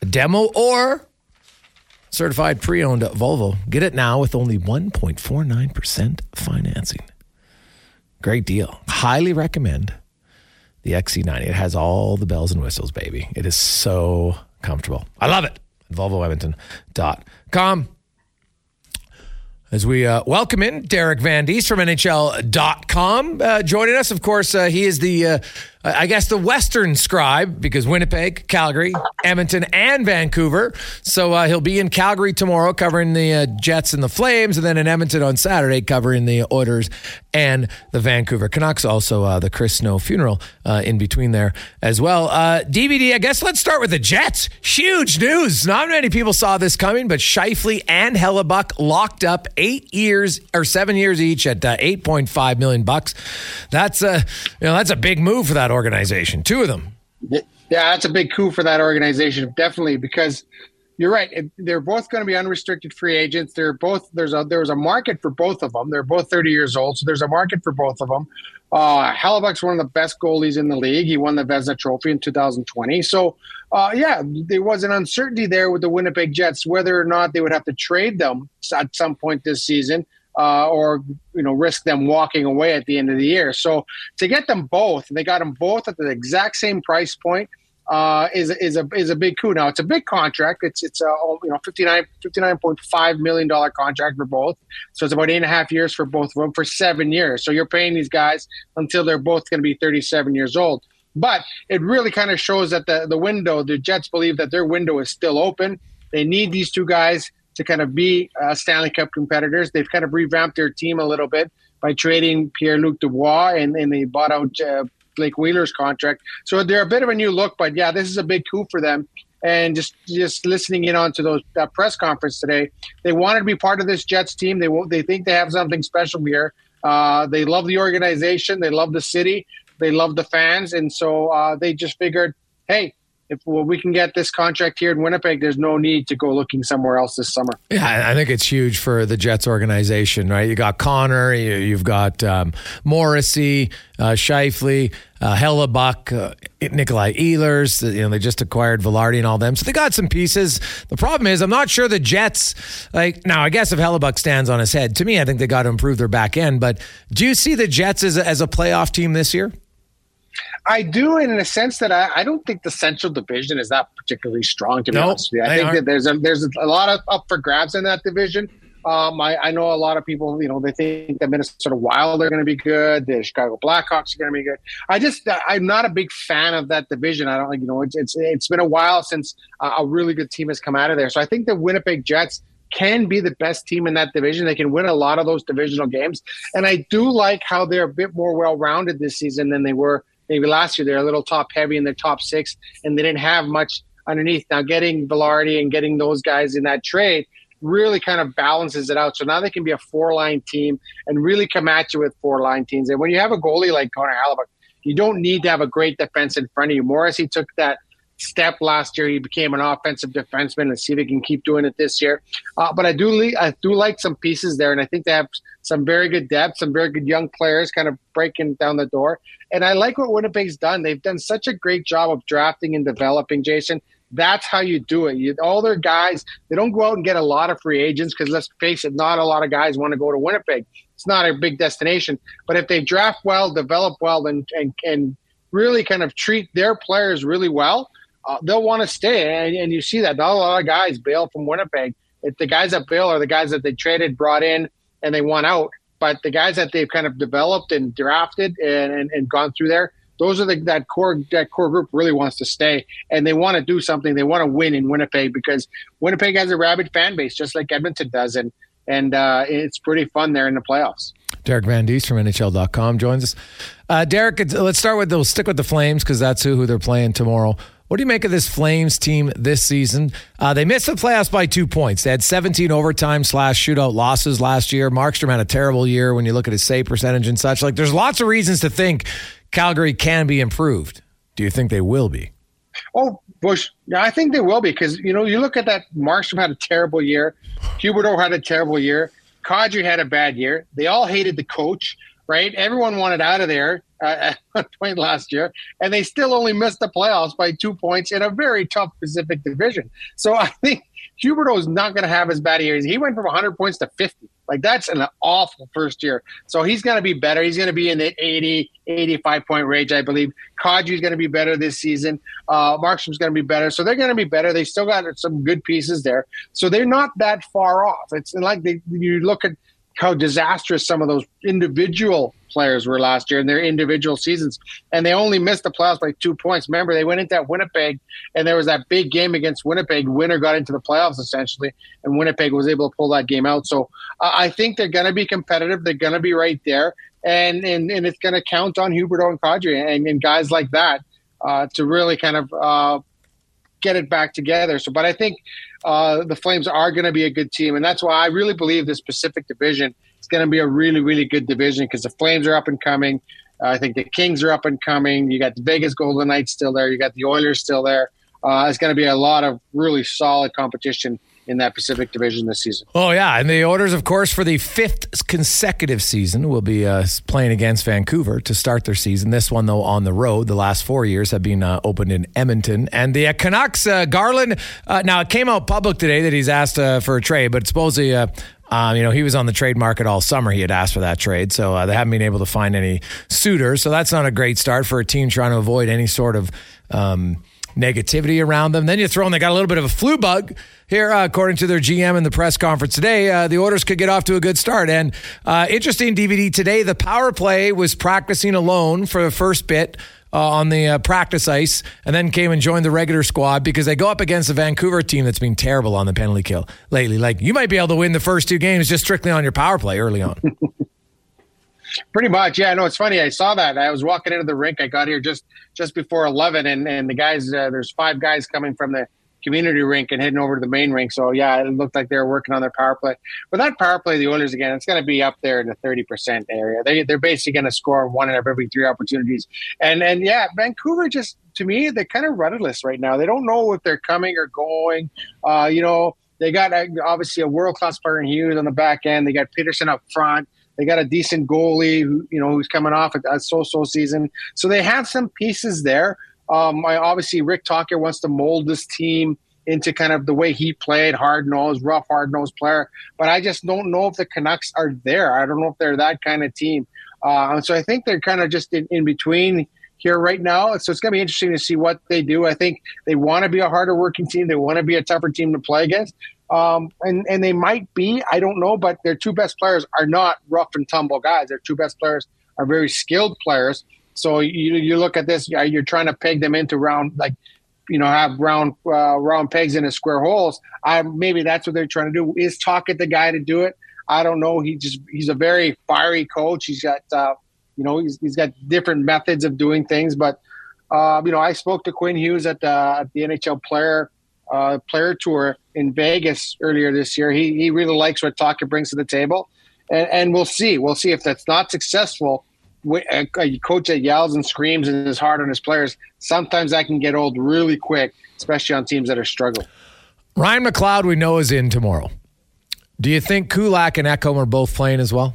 a demo, or certified pre owned Volvo, get it now with only 1.49% financing. Great deal. Highly recommend the XC90. It has all the bells and whistles, baby. It is so comfortable. I love it. VolvoEdmonton.com. As we uh, welcome in Derek Van Diest from NHL.com, uh, joining us. Of course, uh, he is the, uh, I guess, the Western scribe because Winnipeg, Calgary, Edmonton, and Vancouver. So uh, he'll be in Calgary tomorrow covering the uh, Jets and the Flames, and then in Edmonton on Saturday covering the Oilers and the Vancouver Canucks. Also, the Chris Snow funeral in between there as well. DVD, I guess let's start with the Jets. Huge news. Not many people saw this coming, but Scheifele and Hellebuyck locked up eight years or seven years each at uh, 8.5 million bucks. That's a you know that's a big move for that organization. Two of them. Yeah, that's a big coup for that organization, definitely because you're right. They're both going to be unrestricted free agents. They're both there's a there's a market for both of them. They're both 30 years old, so there's a market for both of them. Uh, Hellebuyck's one of the best goalies in the league. He won the Vezina Trophy in 2020. So, uh, yeah, there was an uncertainty there with the Winnipeg Jets whether or not they would have to trade them at some point this season. Uh, or you know risk them walking away at the end of the year. So to get them both, they got them both at the exact same price point uh, is is a is a big coup. Now it's a big contract. It's it's a you know 59 59.5 million dollar contract for both. So it's about eight and a half years for both of them for seven years. So you're paying these guys until they're both going to be 37 years old. But it really kind of shows that the the window, the Jets believe that their window is still open. They need these two guys to kind of be uh, Stanley Cup competitors. They've kind of revamped their team a little bit by trading Pierre Luc Dubois and, and they bought out uh, Blake Wheeler's contract. So they're a bit of a new look, but yeah, this is a big coup for them. And just just listening in onto those that press conference today, they wanted to be part of this Jets team. They they think they have something special here. Uh, they love the organization. They love the city. They love the fans, and so uh, they just figured, hey, if well, we can get this contract here in Winnipeg, there's no need to go looking somewhere else this summer. Yeah, I think it's huge for the Jets organization, right? You got Connor, you, have got um, Morrissey, uh, Scheifele, uh, Hellebuyck, uh, Nikolai Ehlers. You know, they just acquired Vilardi and all them, so they got some pieces. The problem is, I'm not sure the Jets. Like now, I guess if Hellebuyck stands on his head, to me, I think they got to improve their back end. But do you see the Jets as a, as a playoff team this year? I do, in a sense that I, I, don't think the Central Division is that particularly strong. To be nope, honest with you, I think that there's a there's a lot of up for grabs in that division. Um, I, I, know a lot of people, you know, they think the Minnesota Wild are going to be good. The Chicago Blackhawks are going to be good. I just, I'm not a big fan of that division. I don't, you know, it's it's, it's been a while since a really good team has come out of there. So I think the Winnipeg Jets can be the best team in that division. They can win a lot of those divisional games, and I do like how they're a bit more well rounded this season than they were maybe last year. They're a little top heavy in their top six, and they didn't have much underneath. Now, getting Vilardi and getting those guys in that trade really kind of balances it out. So now they can be a four line team and really come at you with four line teams. And when you have a goalie like Connor Hellebuyck, you don't need to have a great defense in front of you. Morrissey took that step last year. He became an offensive defenseman, and see if he can keep doing it this year. Uh, but I do, le- I do like some pieces there, and I think they have some very good depth, some very good young players, kind of breaking down the door. And I like what Winnipeg's done. They've done such a great job of drafting and developing, Jason. That's how you do it. You, all their guys, they don't go out and get a lot of free agents because let's face it, not a lot of guys want to go to Winnipeg. It's not a big destination. But if they draft well, develop well, and and, and really kind of treat their players really well, uh, they'll want to stay. And, and, you see that not a lot of guys bail from Winnipeg. The guys that bail are the guys that they traded, brought in, and they want out. But the guys that they've kind of developed and drafted and, and, and gone through there, those are the that core that core group really wants to stay and they want to do something. They want to win in Winnipeg because Winnipeg has a rabid fan base, just like Edmonton does, and and uh, it's pretty fun there in the playoffs. Derek Van Diest from NHL.com joins us. Uh, Derek, let's start with they'll stick with the Flames because that's who, who they're playing tomorrow. What do you make of this Flames team this season? Uh, they missed the playoffs by two points. They had 17 overtime slash shootout losses last year. Markstrom had a terrible year when you look at his save percentage and such. Like, there's lots of reasons to think Calgary can be improved. Do you think they will be? Oh, Bush, yeah, I think they will be because you know you look at that. Markstrom had a terrible year. Huberdeau had a terrible year. Kadri had a bad year. They all hated the coach, right? Everyone wanted out of there uh, at point last year, and they still only missed the playoffs by two points in a very tough Pacific Division. So I think Huberdeau is not going to have as bad a year. He went from 100 points to 50. Like that's an awful first year. So he's going to be better. He's going to be in the 80, 85 point range, I believe. Kadri's going to be better this season. Uh, Markstrom's going to be better. So they're going to be better. They still got some good pieces there. So they're not that far off. It's like they, you look at how disastrous some of those individual players were last year in their individual seasons, and they only missed the playoffs by two points. Remember, they went into that Winnipeg, and there was that big game against Winnipeg. Winner got into the playoffs essentially, and Winnipeg was able to pull that game out. So uh, I think they're going to be competitive. They're going to be right there, and and, and it's going to count on Huberdeau and Kadri and, and guys like that uh, to really kind of uh, get it back together. So, but I think uh, the Flames are going to be a good team, and that's why I really believe this Pacific Division is going to be a really, really good division because the Flames are up and coming. Uh, I think the Kings are up and coming. You got the Vegas Golden Knights still there. You got the Oilers still there. Uh, it's going to be a lot of really solid competition in that Pacific Division this season. Oh yeah, and the Oilers, of course, for the fifth consecutive season, will be uh, playing against Vancouver to start their season. This one, though, on the road. The last four years have been uh, opened in Edmonton, and the uh, Canucks. Uh, Garland. Uh, now it came out public today that he's asked uh, for a trade, but supposedly. Um, you know, he was on the trade market all summer. He had asked for that trade, so they haven't been able to find any suitors. So that's not a great start for a team trying to avoid any sort of um, negativity around them. Then you throw in they got a little bit of a flu bug here, uh, according to their GM in the press conference today. Uh, the Oilers could get off to a good start. And uh, interesting DVD today, the power play was practicing alone for the first bit. Uh, on the uh, practice ice, and then came and joined the regular squad because they go up against the Vancouver team that's been terrible on the penalty kill lately. Like you might be able to win the first two games just strictly on your power play early on. Pretty much, yeah. No, it's funny. I saw that. I was walking into the rink. I got here just just before eleven, and and the guys. Uh, there's five guys coming from the community rink and heading over to the main rink. So yeah, it looked like they were working on their power play. But that power play, the Oilers again, it's going to be up there in the thirty percent area. They they're basically going to score one out of every three opportunities. And and yeah, Vancouver just to me they're kind of rudderless right now. They don't know if they're coming or going. Uh, you know, they got uh, obviously a world class player in Hughes on the back end. They got Pettersson up front. They got a decent goalie, who, you know, who's coming off a, a so-so season. So they have some pieces there. Um, I, obviously, Rick Tocchet wants to mold this team into kind of the way he played, hard nosed, rough, hard nosed player. But I just don't know if the Canucks are there. I don't know if they're that kind of team. Uh, so I think they're kind of just in, in between here right now. So it's going to be interesting to see what they do. I think they want to be a harder working team. They want to be a tougher team to play against. Um, and, and they might be, I don't know, but their two best players are not rough and tumble guys. Their two best players are very skilled players. So you, you look at this, you're trying to peg them into round, like, you know, have round uh, round pegs in a square holes. I, maybe that's what they're trying to do. Is Tocchet the guy to do it? I don't know. He just he's a very fiery coach. He's got uh, you know he's, he's got different methods of doing things. But uh, you know, I spoke to Quinn Hughes at the, at the NHL player uh, player tour in Vegas earlier this year. He he really likes what Tocchet brings to the table, and, and we'll see. We'll see if that's not successful. A, a coach that yells and screams and is hard on his players, sometimes that can get old really quick, especially on teams that are struggling. Ryan McLeod, we know, is in tomorrow. Do you think Kulak and Ekholm are both playing as well?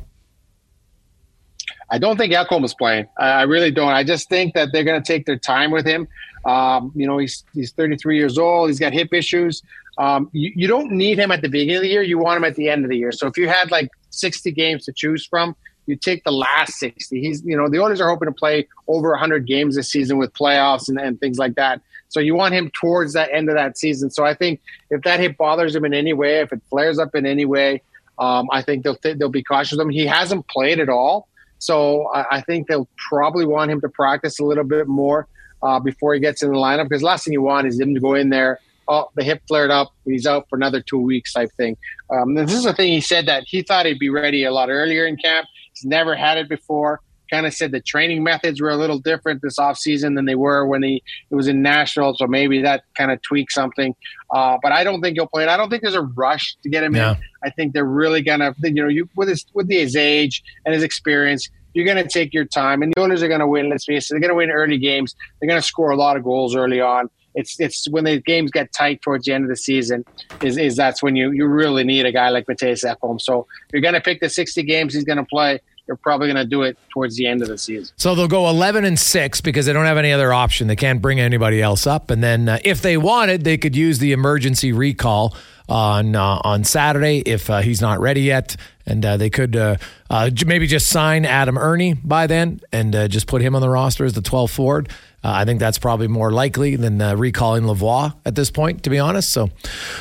I don't think Ekholm is playing. I really don't. I just think that they're going to take their time with him. Um, you know, he's he's 33 years old. He's got hip issues. Um, you, you don't need him at the beginning of the year. You want him at the end of the year. So if you had like 60 games to choose from, you take the last 60. He's, you know, the Oilers are hoping to play over 100 games this season with playoffs and, and things like that. So you want him towards that end of that season. So I think if that hit bothers him in any way, if it flares up in any way, um, I think they'll th- they'll be cautious of him. He hasn't played at all, so I, I, think they'll probably want him to practice a little bit more uh, before he gets in the lineup. Because last thing you want is him to go in there. Oh, the hip flared up. He's out for another two weeks, type thing. Um, this is the thing he said that he thought he'd be ready a lot earlier in camp. He's never had it before. Kind of said the training methods were a little different this offseason than they were when he it was in Nashville. So maybe that kind of tweaked something. Uh, but I don't think he'll play it. I don't think there's a rush to get him yeah. in. I think they're really gonna, you know, you with his with his age and his experience, you're going to take your time, and the Oilers are going to win. Let's face it, they're going to win early games. They're going to score a lot of goals early on. It's it's when the games get tight towards the end of the season is, is that's when you, you really need a guy like Mattias Ekholm. So you're going to pick the 60 games he's going to play, you're probably going to do it towards the end of the season. So they'll go 11 and 6 because they don't have any other option. They can't bring anybody else up. And then uh, if they wanted, they could use the emergency recall on uh, on Saturday if uh, he's not ready yet. And uh, they could uh, uh, maybe just sign Adam Erne by then and just put him on the roster as the 12th forward. I think that's probably more likely than recalling Lavoie at this point, to be honest. So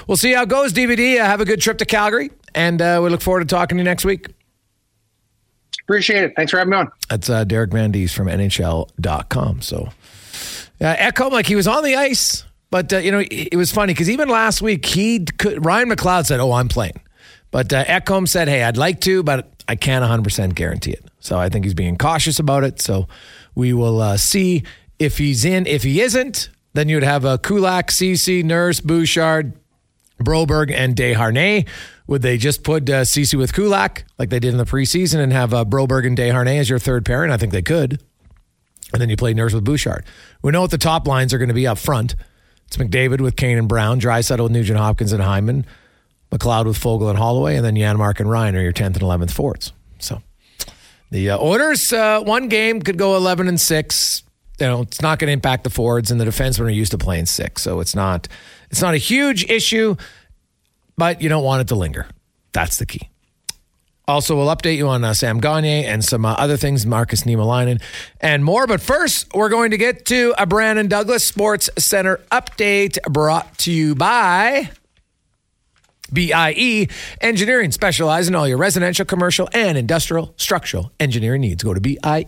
we'll see how it goes, DVD. have a good trip to Calgary, and we look forward to talking to you next week. Appreciate it. Thanks for having me on. That's uh, Derek Van Diest from NHL.com. So, uh, Echo, like he was on the ice, but uh, you know it was funny because even last week he could, Ryan McLeod said, "Oh, I'm playing," but uh, Ekholm said, "Hey, I'd like to, but I can't 100 percent guarantee it." So I think he's being cautious about it. So we will uh, see if he's in. If he isn't, then you'd have a Kulak, Ceci, Nurse, Bouchard, Broberg, and Desharnais. Would they just put uh, Ceci with Kulak like they did in the preseason and have uh, Broberg and Desharnais as your third pairing? I think they could. And then you play Nurse with Bouchard. We know what the top lines are going to be up front. It's McDavid with Kane and Brown, Draisaitl with Nugent Hopkins and Hyman, McLeod with Foegele and Holloway, and then Janmark and Ryan are your 10th and 11th forwards. So the uh, Oilers, uh, one game could go 11 and 6. You know, it's not going to impact the forwards, and the defensemen are used to playing six. So it's not, it's not a huge issue but you don't want it to linger. That's the key. Also, we'll update you on uh, Sam Gagner and some uh, other things, Markus Niemelainen, and more. But first, we're going to get to a Brandon Douglas Sports Center update brought to you by BIE Engineering, specialize in all your residential, commercial, and industrial structural engineering needs. Go to BIEENG.com.